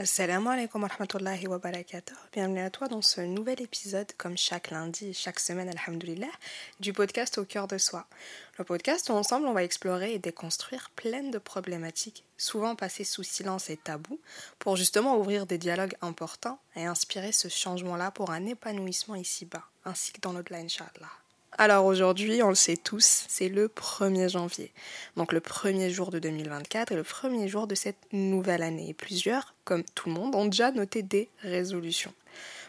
Assalamu alaikum wa rahmatullahi wa barakatuh. Bienvenue à toi dans ce nouvel épisode, comme chaque lundi et chaque semaine, alhamdulillah, du podcast Au cœur de soi. Le podcast où ensemble on va explorer et déconstruire plein de problématiques, souvent passées sous silence et tabou, pour justement ouvrir des dialogues importants et inspirer ce changement-là pour un épanouissement ici-bas, ainsi que dans l'au-delà, inshallah. Alors aujourd'hui, on le sait tous, c'est le 1er janvier. Donc le premier jour de 2024 et le premier jour de cette nouvelle année. Et plusieurs, comme tout le monde, ont déjà noté des résolutions.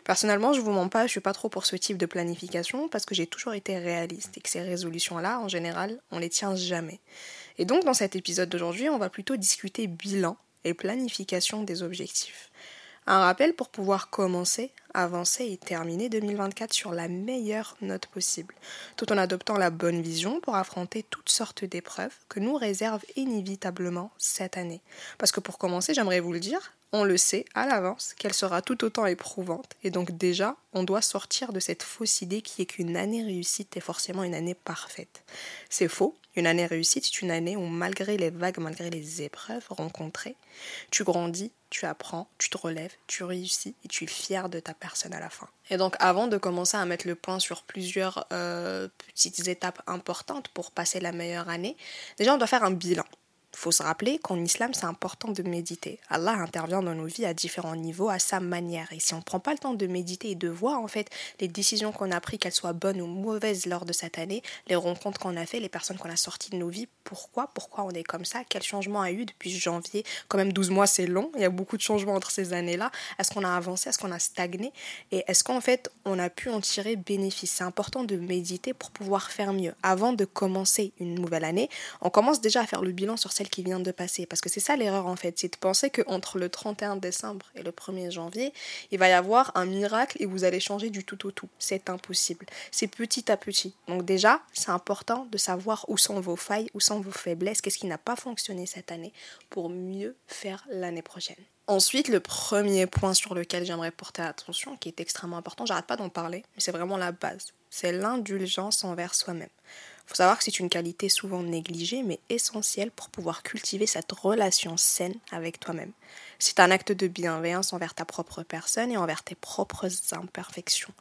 Personnellement, je vous mens pas, je suis pas trop pour ce type de planification parce que j'ai toujours été réaliste et que ces résolutions-là, en général, on les tient jamais. Et donc dans cet épisode d'aujourd'hui, on va plutôt discuter bilan et planification des objectifs. Un rappel pour pouvoir commencer, avancer et terminer 2024 sur la meilleure note possible, tout en adoptant la bonne vision pour affronter toutes sortes d'épreuves que nous réserve inévitablement cette année. Parce que pour commencer, j'aimerais vous le dire, on le sait à l'avance qu'elle sera tout autant éprouvante, et donc déjà, on doit sortir de cette fausse idée qui est qu'une année réussite est forcément une année parfaite. C'est faux, une année réussite, c'est une année où malgré les vagues, malgré les épreuves rencontrées, tu grandis, tu apprends, tu te relèves, tu réussis et tu es fier de ta personne à la fin. Et donc avant de commencer à mettre le point sur plusieurs euh, petites étapes importantes pour passer la meilleure année, déjà on doit faire un bilan. Il faut se rappeler qu'en islam, c'est important de méditer. Allah intervient dans nos vies à différents niveaux, à sa manière. Et si on ne prend pas le temps de méditer et de voir, en fait, les décisions qu'on a prises, qu'elles soient bonnes ou mauvaises lors de cette année, les rencontres qu'on a fait, les personnes qu'on a sorties de nos vies, pourquoi, pourquoi on est comme ça, quel changement a eu depuis janvier, quand même 12 mois c'est long, il y a beaucoup de changements entre ces années-là, est-ce qu'on a avancé, est-ce qu'on a stagné, et est-ce qu'en fait on a pu en tirer bénéfice? C'est important de méditer pour pouvoir faire mieux. Avant de commencer une nouvelle année, on commence déjà à faire le bilan sur celle qui vient de passer, parce que c'est ça l'erreur en fait, c'est de penser qu'entre le 31 décembre et le 1er janvier, il va y avoir un miracle et vous allez changer du tout au tout. C'est impossible. C'est petit à petit. Donc déjà, c'est important de savoir où sont vos failles, où sont vos faiblesses, qu'est-ce qui n'a pas fonctionné cette année pour mieux faire l'année prochaine. Ensuite, le premier point sur lequel j'aimerais porter attention, qui est extrêmement important, j'arrête pas d'en parler, mais c'est vraiment la base, c'est l'indulgence envers soi-même. Il faut savoir que c'est une qualité souvent négligée, mais essentielle pour pouvoir cultiver cette relation saine avec toi-même. C'est un acte de bienveillance envers ta propre personne et envers tes propres imperfections.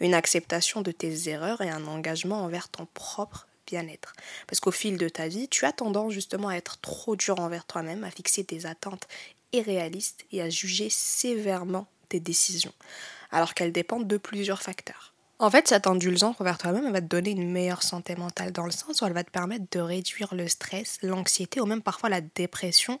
Une acceptation de tes erreurs et un engagement envers ton propre bien-être. Parce qu'au fil de ta vie, tu as tendance justement à être trop dur envers toi-même, à fixer des attentes irréalistes et à juger sévèrement tes décisions, alors qu'elles dépendent de plusieurs facteurs. En fait, cette indulgence envers toi-même va te donner une meilleure santé mentale dans le sens où elle va te permettre de réduire le stress, l'anxiété ou même parfois la dépression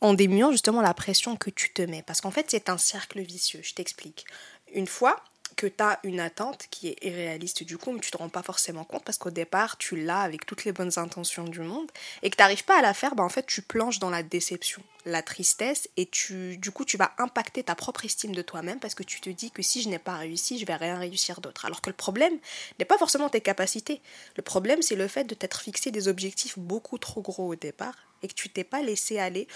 en diminuant justement la pression que tu te mets. Parce qu'en fait, c'est un cercle vicieux. Je t'explique. Une fois que tu as une attente qui est irréaliste. Du coup, mais tu te rends pas forcément compte parce qu'au départ, tu l'as avec toutes les bonnes intentions du monde et que tu n'arrives pas à la faire, bah en fait, tu plonges dans la déception, la tristesse et tu, du coup, tu vas impacter ta propre estime de toi-même parce que tu te dis que si je n'ai pas réussi, je vais rien réussir d'autre. Alors que le problème n'est pas forcément tes capacités. Le problème, c'est le fait de t'être fixé des objectifs beaucoup trop gros au départ et que tu t'es pas laissé aller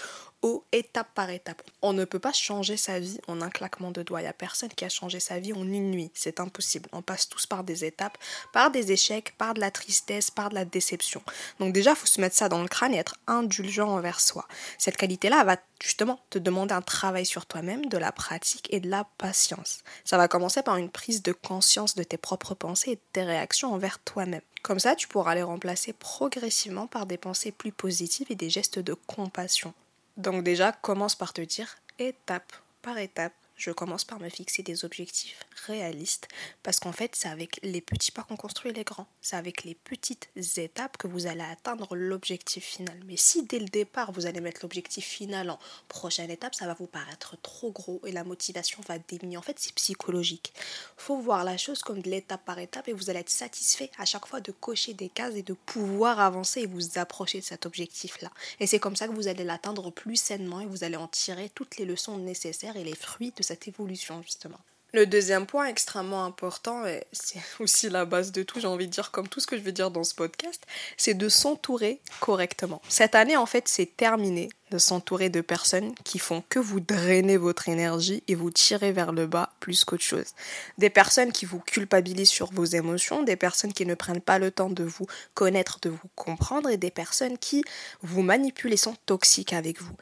au étape par étape. On ne peut pas changer sa vie en un claquement de doigts. Il n'y a personne qui a changé sa vie en une nuit. C'est impossible. On passe tous par des étapes, par des échecs, par de la tristesse, par de la déception. Donc déjà, il faut se mettre ça dans le crâne et être indulgent envers soi. Cette qualité-là va justement te demander un travail sur toi-même, de la pratique et de la patience. Ça va commencer par une prise de conscience de tes propres pensées et de tes réactions envers toi-même. Comme ça, tu pourras les remplacer progressivement par des pensées plus positives et des gestes de compassion. Donc déjà, commence par te dire étape par étape, je commence par me fixer des objectifs réalistes parce qu'en fait, c'est avec les petits pas qu'on construit les grands. C'est avec les petites étapes que vous allez atteindre l'objectif final. Mais si dès le départ, vous allez mettre l'objectif final en prochaine étape, ça va vous paraître trop gros et la motivation va diminuer. En fait, c'est psychologique. faut voir la chose comme de l'étape par étape et vous allez être satisfait à chaque fois de cocher des cases et de pouvoir avancer et vous approcher de cet objectif-là. Et c'est comme ça que vous allez l'atteindre plus sainement et vous allez en tirer toutes les leçons nécessaires et les fruits de cette évolution justement. Le deuxième point extrêmement important, et c'est aussi la base de tout, j'ai envie de dire comme tout ce que je vais dire dans ce podcast, c'est de s'entourer correctement. Cette année, en fait, c'est terminé. De s'entourer de personnes qui font que vous drainer votre énergie et vous tirer vers le bas plus qu'autre chose. Des personnes qui vous culpabilisent sur vos émotions, des personnes qui ne prennent pas le temps de vous connaître, de vous comprendre et des personnes qui vous manipulent et sont toxiques avec vous.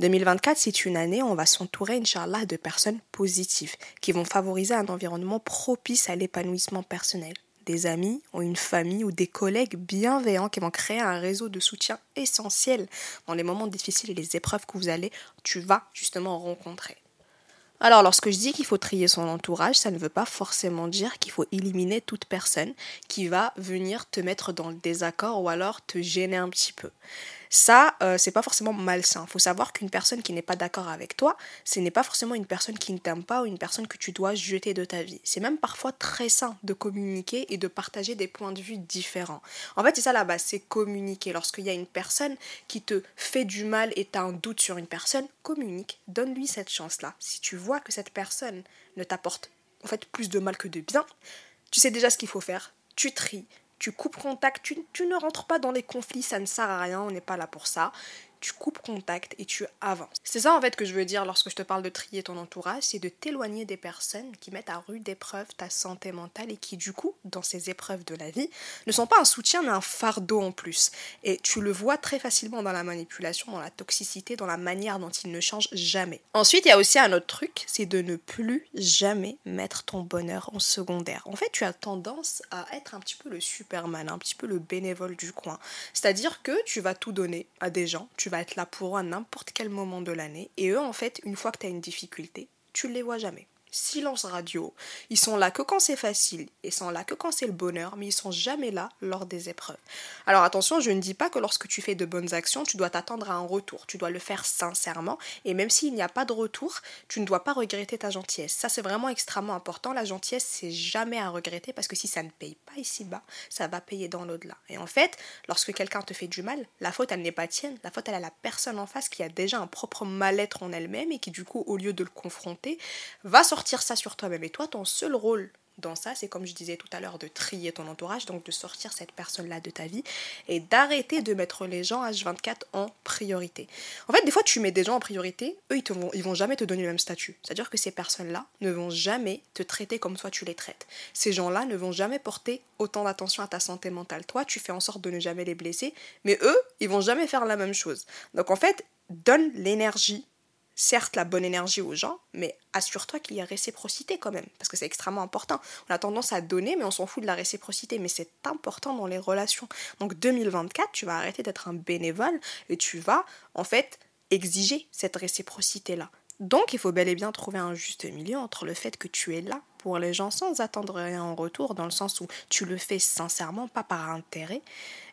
2024, c'est une année où on va s'entourer, Inch'Allah, de personnes positives qui vont favoriser un environnement propice à l'épanouissement personnel des amis ou une famille ou des collègues bienveillants qui vont créer un réseau de soutien essentiel dans les moments difficiles et les épreuves que vous allez, tu vas justement rencontrer. Alors, lorsque je dis qu'il faut trier son entourage, ça ne veut pas forcément dire qu'il faut éliminer toute personne qui va venir te mettre dans le désaccord ou alors te gêner un petit peu. Ça, euh, c'est pas forcément malsain. Faut savoir qu'une personne qui n'est pas d'accord avec toi, ce n'est pas forcément une personne qui ne t'aime pas ou une personne que tu dois jeter de ta vie. C'est même parfois très sain de communiquer et de partager des points de vue différents. En fait, c'est ça la base, c'est communiquer. Lorsqu'il y a une personne qui te fait du mal et tu as un doute sur une personne, communique, donne-lui cette chance-là. Si tu vois que cette personne ne t'apporte en fait plus de mal que de bien, tu sais déjà ce qu'il faut faire. Tu tries, tu coupes contact, tu, ne rentres pas dans les conflits, ça ne sert à rien, on n'est pas là pour ça tu coupes contact et tu avances. C'est ça en fait que je veux dire lorsque je te parle de trier ton entourage, c'est de t'éloigner des personnes qui mettent à rude épreuve ta santé mentale et qui du coup, dans ces épreuves de la vie, ne sont pas un soutien mais un fardeau en plus. Et tu le vois très facilement dans la manipulation, dans la toxicité, dans la manière dont ils ne changent jamais. Ensuite, il y a aussi un autre truc, c'est de ne plus jamais mettre ton bonheur en secondaire. En fait, tu as tendance à être un petit peu le superman, un petit peu le bénévole du coin. C'est-à-dire que tu vas tout donner à des gens, vas être là pour eux à n'importe quel moment de l'année. Et eux, en fait, une fois que tu as une difficulté, tu ne les vois jamais silence radio. Ils sont là que quand c'est facile, ils sont là que quand c'est le bonheur, mais ils sont jamais là lors des épreuves. Alors attention, je ne dis pas que lorsque tu fais de bonnes actions, tu dois t'attendre à un retour. Tu dois le faire sincèrement. Et même s'il n'y a pas de retour, tu ne dois pas regretter ta gentillesse. Ça, c'est vraiment extrêmement important. La gentillesse, c'est jamais à regretter parce que si ça ne paye pas ici-bas, ça va payer dans l'au-delà. Et en fait, lorsque quelqu'un te fait du mal, la faute, elle n'est pas tienne. La faute, elle est à la personne en face qui a déjà un propre mal-être en elle-même et qui, du coup, au lieu de le confronter, va sortir ça sur toi-même. Et toi, ton seul rôle dans ça, c'est comme je disais tout à l'heure, de trier ton entourage, donc de sortir cette personne-là de ta vie et d'arrêter de mettre les gens H24 en priorité. En fait, des fois, tu mets des gens en priorité, eux, ils, te vont jamais te donner le même statut. C'est-à-dire que ces personnes-là ne vont jamais te traiter comme toi tu les traites. Ces gens-là ne vont jamais porter autant d'attention à ta santé mentale. Toi, tu fais en sorte de ne jamais les blesser, mais eux, ils vont jamais faire la même chose. Donc en fait, donne l'énergie certes la bonne énergie aux gens, mais assure-toi qu'il y a réciprocité quand même, parce que c'est extrêmement important. On a tendance à donner, mais on s'en fout de la réciprocité, mais c'est important dans les relations. Donc 2024, tu vas arrêter d'être un bénévole et tu vas en fait exiger cette réciprocité-là. Donc il faut bel et bien trouver un juste milieu entre le fait que tu es là pour les gens sans attendre rien en retour, dans le sens où tu le fais sincèrement, pas par intérêt,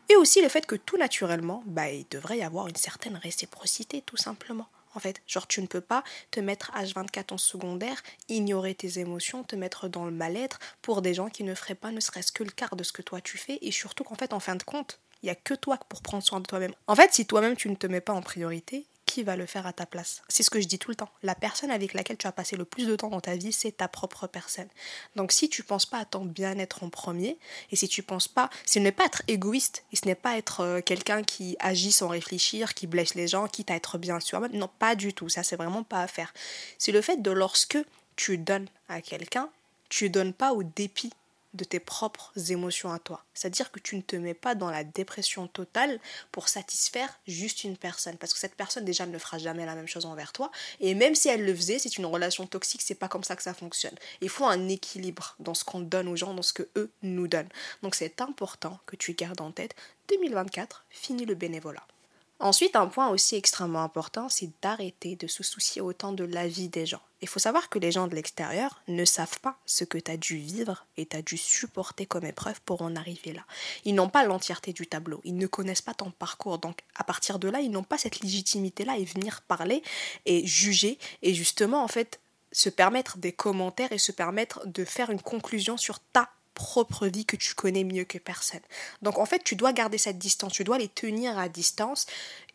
et aussi le fait que tout naturellement, bah, il devrait y avoir une certaine réciprocité tout simplement en fait. Genre, tu ne peux pas te mettre H24 en secondaire, ignorer tes émotions, te mettre dans le mal-être pour des gens qui ne feraient pas ne serait-ce que le quart de ce que toi tu fais. Et surtout qu'en fait, en fin de compte, il n'y a que toi pour prendre soin de toi-même. En fait, si toi-même tu ne te mets pas en priorité, qui va le faire à ta place C'est ce que je dis tout le temps. La personne avec laquelle tu as passé le plus de temps dans ta vie, c'est ta propre personne. Donc si tu penses pas à ton bien-être en premier, et si tu penses pas, ce n'est pas être égoïste, et ce n'est pas être euh, quelqu'un qui agit sans réfléchir, qui blesse les gens, quitte à être bien sûr Non, pas du tout. Ça, c'est vraiment pas à faire. C'est le fait de lorsque tu donnes à quelqu'un, tu donnes pas au dépit de tes propres émotions à toi. C'est-à-dire que tu ne te mets pas dans la dépression totale pour satisfaire juste une personne. Parce que cette personne déjà ne fera jamais la même chose envers toi. Et même si elle le faisait, c'est une relation toxique, c'est pas comme ça que ça fonctionne. Il faut un équilibre dans ce qu'on donne aux gens, dans ce que eux nous donnent. Donc c'est important que tu gardes en tête 2024, fini le bénévolat. Ensuite, un point aussi extrêmement important, c'est d'arrêter de se soucier autant de la vie des gens. Il faut savoir que les gens de l'extérieur ne savent pas ce que tu as dû vivre et tu as dû supporter comme épreuve pour en arriver là. Ils n'ont pas l'entièreté du tableau, ils ne connaissent pas ton parcours. Donc à partir de là, ils n'ont pas cette légitimité-là et venir parler et juger et justement en fait se permettre des commentaires et se permettre de faire une conclusion sur ta propre vie que tu connais mieux que personne. Donc en fait, tu dois garder cette distance, tu dois les tenir à distance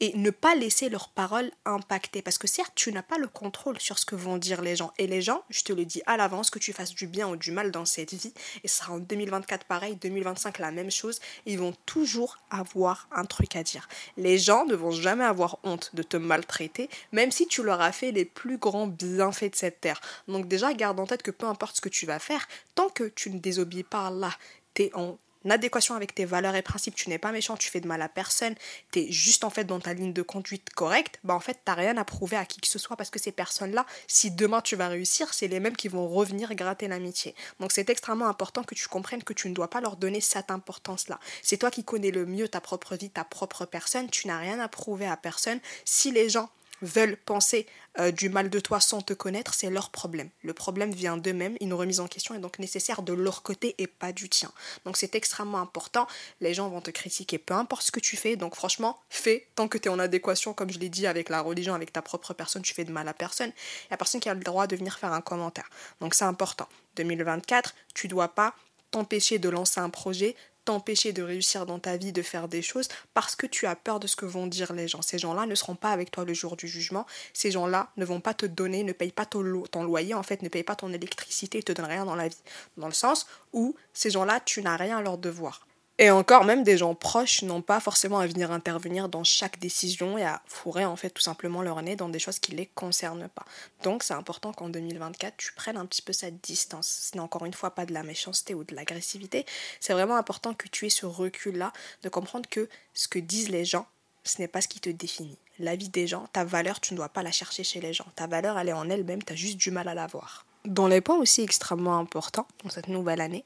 et ne pas laisser leurs paroles impacter. Parce que certes, tu n'as pas le contrôle sur ce que vont dire les gens. Et les gens, je te le dis à l'avance, que tu fasses du bien ou du mal dans cette vie, et ce sera en 2024 pareil, 2025 la même chose, ils vont toujours avoir un truc à dire. Les gens ne vont jamais avoir honte de te maltraiter, même si tu leur as fait les plus grands bienfaits de cette terre. Donc déjà, garde en tête que peu importe ce que tu vas faire, tant que tu ne désobéis pas à Allah, tu es en adéquation avec tes valeurs et principes, tu n'es pas méchant, tu fais de mal à personne, tu es juste en fait dans ta ligne de conduite correcte, bah en fait, tu rien à prouver à qui que ce soit parce que ces personnes-là, si demain tu vas réussir, c'est les mêmes qui vont revenir gratter l'amitié. Donc c'est extrêmement important que tu comprennes que tu ne dois pas leur donner cette importance-là. C'est toi qui connais le mieux ta propre vie, ta propre personne, tu n'as rien à prouver à personne. Si les gens veulent penser euh, du mal de toi sans te connaître, c'est leur problème. Le problème vient d'eux-mêmes, une remise en question est donc nécessaire de leur côté et pas du tien. Donc c'est extrêmement important. Les gens vont te critiquer, peu importe ce que tu fais. Donc franchement, fais tant que tu es en adéquation, comme je l'ai dit, avec la religion, avec ta propre personne, tu fais de mal à personne. Il n'y a personne qui a le droit de venir faire un commentaire. Donc c'est important. 2024, tu dois pas t'empêcher de lancer un projet t'empêcher de réussir dans ta vie, de faire des choses, parce que tu as peur de ce que vont dire les gens. Ces gens-là ne seront pas avec toi le jour du jugement. Ces gens-là ne vont pas te donner, ne payent pas ton, loyer, en fait, ne payent pas ton électricité, ne te donnent rien dans la vie. Dans le sens où ces gens-là, tu n'as rien à leur devoir. Et encore, même des gens proches n'ont pas forcément à venir intervenir dans chaque décision et à fourrer en fait tout simplement leur nez dans des choses qui ne les concernent pas. Donc c'est important qu'en 2024 tu prennes un petit peu cette distance. Ce n'est encore une fois pas de la méchanceté ou de l'agressivité. C'est vraiment important que tu aies ce recul-là de comprendre que ce que disent les gens, ce n'est pas ce qui te définit. La vie des gens, ta valeur, tu ne dois pas la chercher chez les gens. Ta valeur, elle est en elle-même, tu as juste du mal à la voir. Dans les points aussi extrêmement importants dans cette nouvelle année,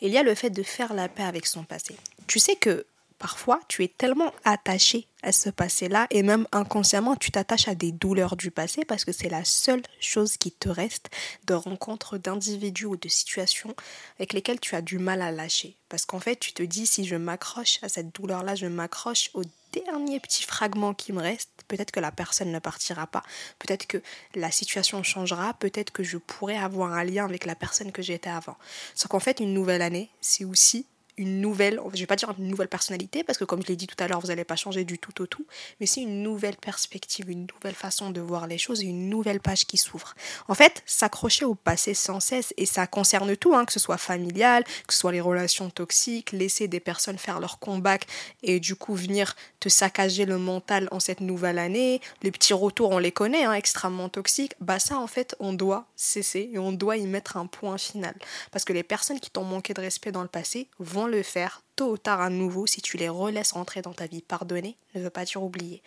il y a le fait de faire la paix avec son passé. Tu sais que parfois tu es tellement attaché à ce passé-là et même inconsciemment tu t'attaches à des douleurs du passé parce que c'est la seule chose qui te reste de rencontres d'individus ou de situations avec lesquelles tu as du mal à lâcher. Parce qu'en fait tu te dis si je m'accroche à cette douleur-là, je m'accroche au dernier petit fragment qui me reste, peut-être que la personne ne partira pas, peut-être que la situation changera, peut-être que je pourrais avoir un lien avec la personne que j'étais avant. Sauf qu'en fait, une nouvelle année, c'est aussi une nouvelle, je vais pas dire une nouvelle personnalité, parce que comme je l'ai dit tout à l'heure, vous n'allez pas changer du tout au tout, mais c'est une nouvelle perspective, une nouvelle façon de voir les choses une nouvelle page qui s'ouvre. En fait, s'accrocher au passé sans cesse, et ça concerne tout, hein, que ce soit familial, que ce soit les relations toxiques, laisser des personnes faire leur comeback et du coup venir te saccager le mental en cette nouvelle année, les petits retours, on les connaît, hein, extrêmement toxiques, bah ça en fait, on doit cesser et on doit y mettre un point final. Parce que les personnes qui t'ont manqué de respect dans le passé vont le faire tôt ou tard à nouveau si tu les relaisses entrer dans ta vie. Pardonner ne veut pas dire oublier.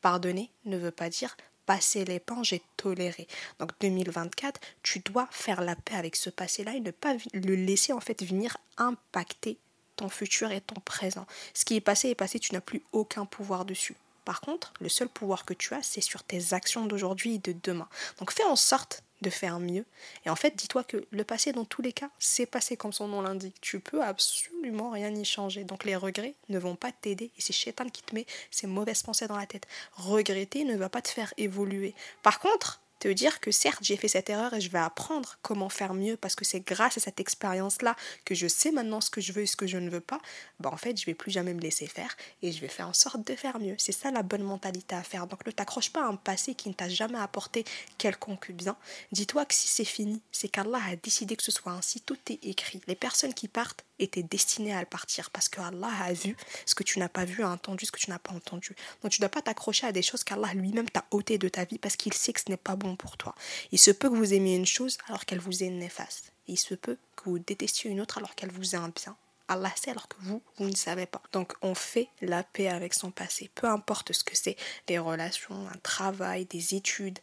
Pardonner ne veut pas dire passer l'éponge et tolérer. Donc 2024, tu dois faire la paix avec ce passé-là et ne pas le laisser en fait venir impacter ton futur et ton présent. Ce qui est passé est passé, tu n'as plus aucun pouvoir dessus. Par contre, le seul pouvoir que tu as, c'est sur tes actions d'aujourd'hui et de demain. Donc fais en sorte de faire mieux. Et en fait, dis-toi que le passé, dans tous les cas, c'est passé comme son nom l'indique. Tu peux absolument rien y changer. Donc les regrets ne vont pas t'aider. Et c'est Chétan qui te met ces mauvaises pensées dans la tête. Regretter ne va pas te faire évoluer. Par contre, te dire que certes j'ai fait cette erreur et je vais apprendre comment faire mieux parce que c'est grâce à cette expérience-là que je sais maintenant ce que je veux et ce que je ne veux pas, bah en fait je vais plus jamais me laisser faire et je vais faire en sorte de faire mieux. C'est ça la bonne mentalité à faire. Donc ne t'accroche pas à un passé qui ne t'a jamais apporté quelconque bien. Dis-toi que si c'est fini, c'est qu'Allah a décidé que ce soit ainsi, tout est écrit. Les personnes qui partent étaient destinées à le partir parce que Allah a vu ce que tu n'as pas vu, a entendu ce que tu n'as pas entendu. Donc tu ne dois pas t'accrocher à des choses qu'Allah lui-même t'a ôté de ta vie parce qu'il sait que ce n'est pas bon pour toi. Il se peut que vous aimiez une chose alors qu'elle vous est néfaste. Il se peut que vous détestiez une autre alors qu'elle vous est un bien. Allah sait alors que vous, vous ne savez pas. Donc on fait la paix avec son passé. Peu importe ce que c'est, des relations, un travail, des études,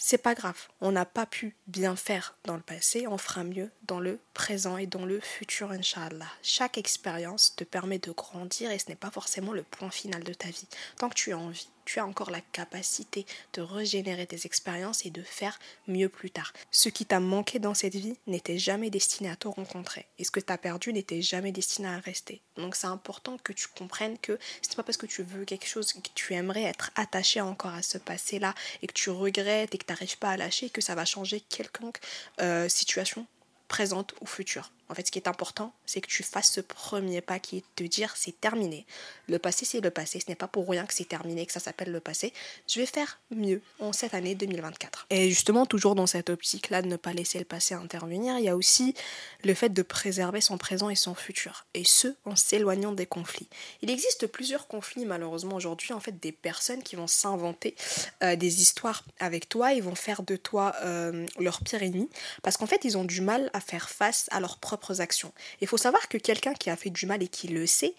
c'est pas grave. On n'a pas pu bien faire dans le passé, on fera mieux dans le présent et dans le futur, Inch'Allah. Chaque expérience te permet de grandir et ce n'est pas forcément le point final de ta vie. Tant que tu as envie, tu as encore la capacité de régénérer tes expériences et de faire mieux plus tard. Ce qui t'a manqué dans cette vie n'était jamais destiné à te rencontrer. Et ce que tu as perdu n'était jamais destiné à rester. Donc c'est important que tu comprennes que ce n'est pas parce que tu veux quelque chose que tu aimerais être attaché encore à ce passé-là et que tu regrettes et que tu n'arrives pas à lâcher que ça va changer quelconque euh, situation présente ou future. En fait, ce qui est important, c'est que tu fasses ce premier pas qui est de te dire c'est terminé. Le passé, c'est le passé. Ce n'est pas pour rien que c'est terminé, que ça s'appelle le passé. Je vais faire mieux en cette année 2024. Et justement, toujours dans cette optique-là de ne pas laisser le passé intervenir, il y a aussi le fait de préserver son présent et son futur. Et ce, en s'éloignant des conflits. Il existe plusieurs conflits, malheureusement, aujourd'hui. En fait, des personnes qui vont s'inventer euh, des histoires avec toi. Ils vont faire de toi euh, leur pire ennemi. Parce qu'en fait, ils ont du mal à faire face à leurs Il faut savoir que quelqu'un qui a fait du mal et qui le sait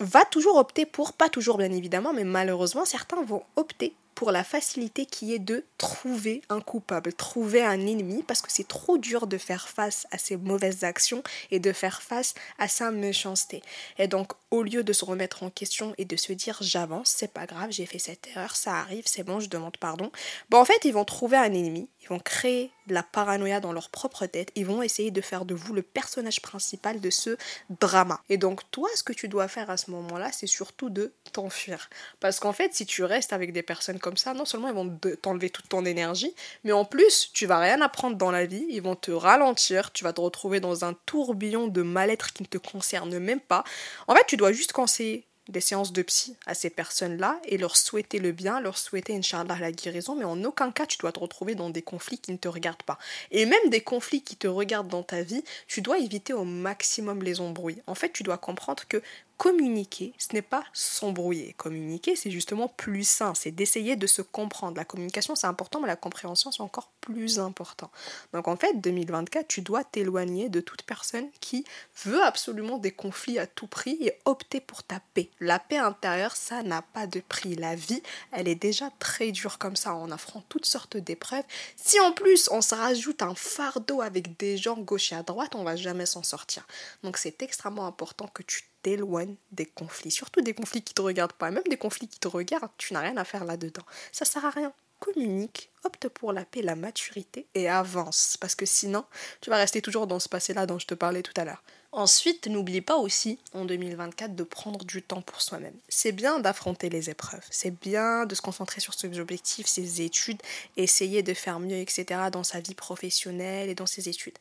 va toujours opter pour, pas toujours bien évidemment, mais malheureusement certains vont opter pour la facilité qui est de trouver un coupable, trouver un ennemi, parce que c'est trop dur de faire face à ses mauvaises actions et de faire face à sa méchanceté. Et donc, au lieu de se remettre en question et de se dire j'avance, c'est pas grave, j'ai fait cette erreur, ça arrive, c'est bon, je demande pardon, bon, en fait, ils vont trouver un ennemi, ils vont créer de la paranoïa dans leur propre tête, ils vont essayer de faire de vous le personnage principal de ce drama. Et donc, toi, ce que tu dois faire à ce moment-là, c'est surtout de t'enfuir. Parce qu'en fait, si tu restes avec des personnes comme ça, non seulement ils vont t'enlever toute ton énergie, mais en plus, tu vas rien apprendre dans la vie, ils vont te ralentir, tu vas te retrouver dans un tourbillon de mal-être qui ne te concerne même pas. En fait, tu dois juste conseiller des séances de psy à ces personnes-là et leur souhaiter le bien, leur souhaiter, Inch'Allah, la guérison, mais en aucun cas tu dois te retrouver dans des conflits qui ne te regardent pas. Et même des conflits qui te regardent dans ta vie, tu dois éviter au maximum les embrouilles. En fait, tu dois comprendre que communiquer, ce n'est pas s'embrouiller. Communiquer, c'est justement plus sain, c'est d'essayer de se comprendre. La communication, c'est important, mais la compréhension, c'est encore plus important. Donc en fait, 2024, tu dois t'éloigner de toute personne qui veut absolument des conflits à tout prix et opter pour ta paix. La paix intérieure, ça n'a pas de prix. La vie, elle est déjà très dure comme ça, en affrontant toutes sortes d'épreuves. Si en plus, on se rajoute un fardeau avec des gens gauche et à droite, on va jamais s'en sortir. Donc c'est extrêmement important que tu t'éloignes des conflits, surtout des conflits qui te regardent pas, même des conflits qui te regardent, tu n'as rien à faire là-dedans. Ça sert à rien. Communique, opte pour la paix, la maturité et avance, parce que sinon, tu vas rester toujours dans ce passé-là dont je te parlais tout à l'heure. Ensuite, n'oublie pas aussi, en 2024, de prendre du temps pour soi-même. C'est bien d'affronter les épreuves, c'est bien de se concentrer sur ses objectifs, ses études, essayer de faire mieux, etc., dans sa vie professionnelle et dans ses études.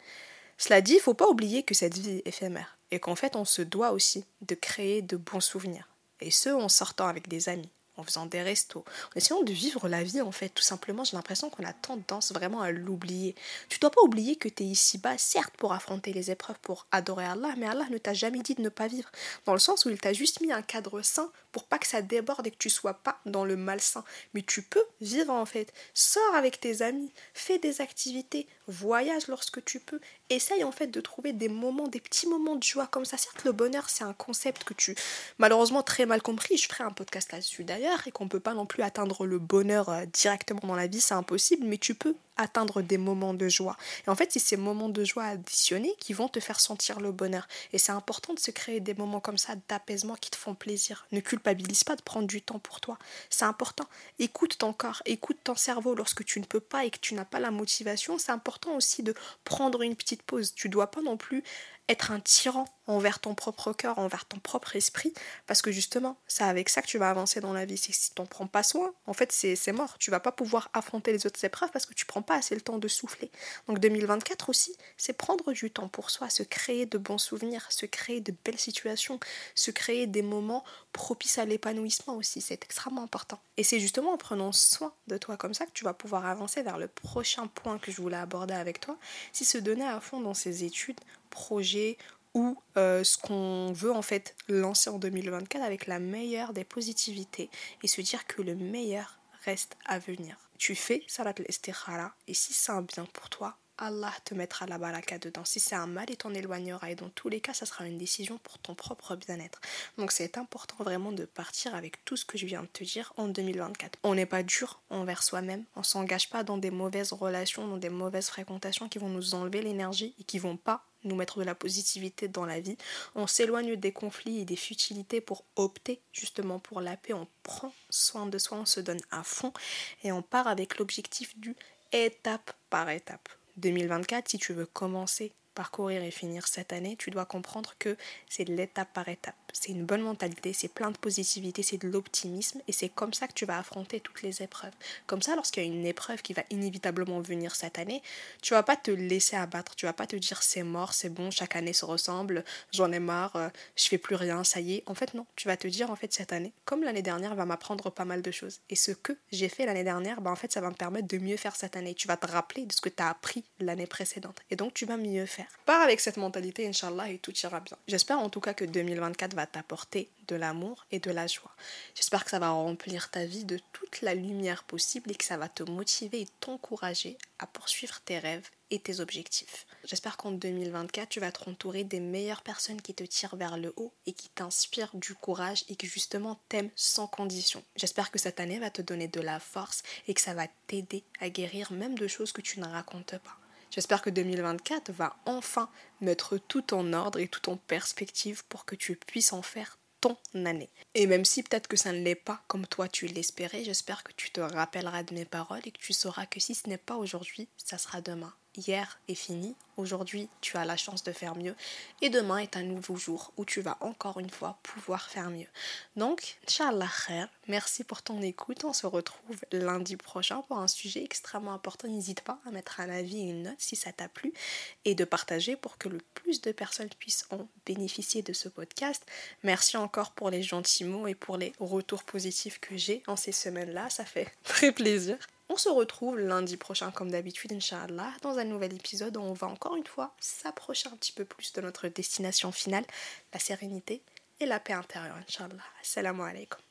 Cela dit, il faut pas oublier que cette vie est éphémère et qu'en fait on se doit aussi de créer de bons souvenirs. Et ce en sortant avec des amis, en faisant des restos, en essayant de vivre la vie en fait. Tout simplement, j'ai l'impression qu'on a tendance vraiment à l'oublier. Tu dois pas oublier que tu es ici-bas, certes pour affronter les épreuves, pour adorer Allah, mais Allah ne t'a jamais dit de ne pas vivre. Dans le sens où il t'a juste mis un cadre sain pour pas que ça déborde et que tu sois pas dans le malsain. Mais tu peux vivre en fait. Sors avec tes amis, fais des activités, voyage lorsque tu peux. Essaye en fait de trouver des moments, des petits moments de joie comme ça. Certes, le bonheur, c'est un concept que tu, malheureusement, très mal compris. Je ferai un podcast là-dessus d'ailleurs et qu'on ne peut pas non plus atteindre le bonheur euh, directement dans la vie, c'est impossible, mais tu peux atteindre des moments de joie. Et en fait, c'est ces moments de joie additionnés qui vont te faire sentir le bonheur. Et c'est important de se créer des moments comme ça d'apaisement qui te font plaisir. Ne culpabilise pas de prendre du temps pour toi. C'est important. Écoute ton corps, écoute ton cerveau lorsque tu ne peux pas et que tu n'as pas la motivation. C'est important aussi de prendre une petite pause. Tu dois pas non plus être un tyran envers ton propre cœur, envers ton propre esprit, parce que justement, c'est avec ça que tu vas avancer dans la vie. Si tu n'en prends pas soin, en fait, c'est mort. Tu vas pas pouvoir affronter les autres épreuves parce que tu prends pas assez le temps de souffler. Donc 2024 aussi, c'est prendre du temps pour soi, se créer de bons souvenirs, se créer de belles situations, se créer des moments propices à l'épanouissement aussi. C'est extrêmement important. Et c'est justement en prenant soin de toi comme ça que tu vas pouvoir avancer vers le prochain point que je voulais aborder avec toi. Si se donner à fond dans ses études, projets ou euh, ce qu'on veut en fait lancer en 2024 avec la meilleure des positivités et se dire que le meilleur reste à venir. Tu fais salat al et si c'est un bien pour toi, Allah te mettra la baraka dedans. Si c'est un mal, il t'en éloignera. Et dans tous les cas, ça sera une décision pour ton propre bien-être. Donc c'est important vraiment de partir avec tout ce que je viens de te dire en 2024. On n'est pas dur envers soi-même. On s'engage pas dans des mauvaises relations, dans des mauvaises fréquentations qui vont nous enlever l'énergie et qui vont pas nous mettre de la positivité dans la vie. On s'éloigne des conflits et des futilités pour opter justement pour la paix. On prend soin de soi, on se donne à fond et on part avec l'objectif du étape par étape. 2024, si tu veux commencer parcourir et finir cette année, tu dois comprendre que c'est l'étape par étape. C'est une bonne mentalité, c'est plein de positivité, c'est de l'optimisme et c'est comme ça que tu vas affronter toutes les épreuves. Comme ça, lorsqu'il y a une épreuve qui va inévitablement venir cette année, tu vas pas te laisser abattre, tu vas pas te dire c'est mort, c'est bon, chaque année se ressemble, j'en ai marre, euh, je fais plus rien, ça y est. En fait, non, tu vas te dire en fait cette année, comme l'année dernière va m'apprendre pas mal de choses. Et ce que j'ai fait l'année dernière, bah, en fait, ça va me permettre de mieux faire cette année. Tu vas te rappeler de ce que tu as appris l'année précédente. Et donc, tu vas mieux faire. Pars avec cette mentalité, Inch'Allah, et tout ira bien. J'espère en tout cas que 2024 va t'apporter de l'amour et de la joie. J'espère que ça va remplir ta vie de toute la lumière possible et que ça va te motiver et t'encourager à poursuivre tes rêves et tes objectifs. J'espère qu'en 2024, tu vas te entourer des meilleures personnes qui te tirent vers le haut et qui t'inspirent du courage et qui justement t'aiment sans condition. J'espère que cette année va te donner de la force et que ça va t'aider à guérir même de choses que tu ne racontes pas. J'espère que 2024 va enfin mettre tout en ordre et tout en perspective pour que tu puisses en faire ton année. Et même si peut-être que ça ne l'est pas comme toi tu l'espérais, j'espère que tu te rappelleras de mes paroles et que tu sauras que si ce n'est pas aujourd'hui, ça sera demain hier est fini, aujourd'hui tu as la chance de faire mieux et demain est un nouveau jour où tu vas encore une fois pouvoir faire mieux. Donc, Inch'Allah merci pour ton écoute, on se retrouve lundi prochain pour un sujet extrêmement important, n'hésite pas à mettre un avis et une note si ça t'a plu et de partager pour que le plus de personnes puissent en bénéficier de ce podcast. Merci encore pour les gentils mots et pour les retours positifs que j'ai en ces semaines-là, ça fait très plaisir. On se retrouve lundi prochain comme d'habitude, Inch'Allah, dans un nouvel épisode où on va encore une fois s'approcher un petit peu plus de notre destination finale, la sérénité et la paix intérieure, Inch'Allah. Assalamu alaikum.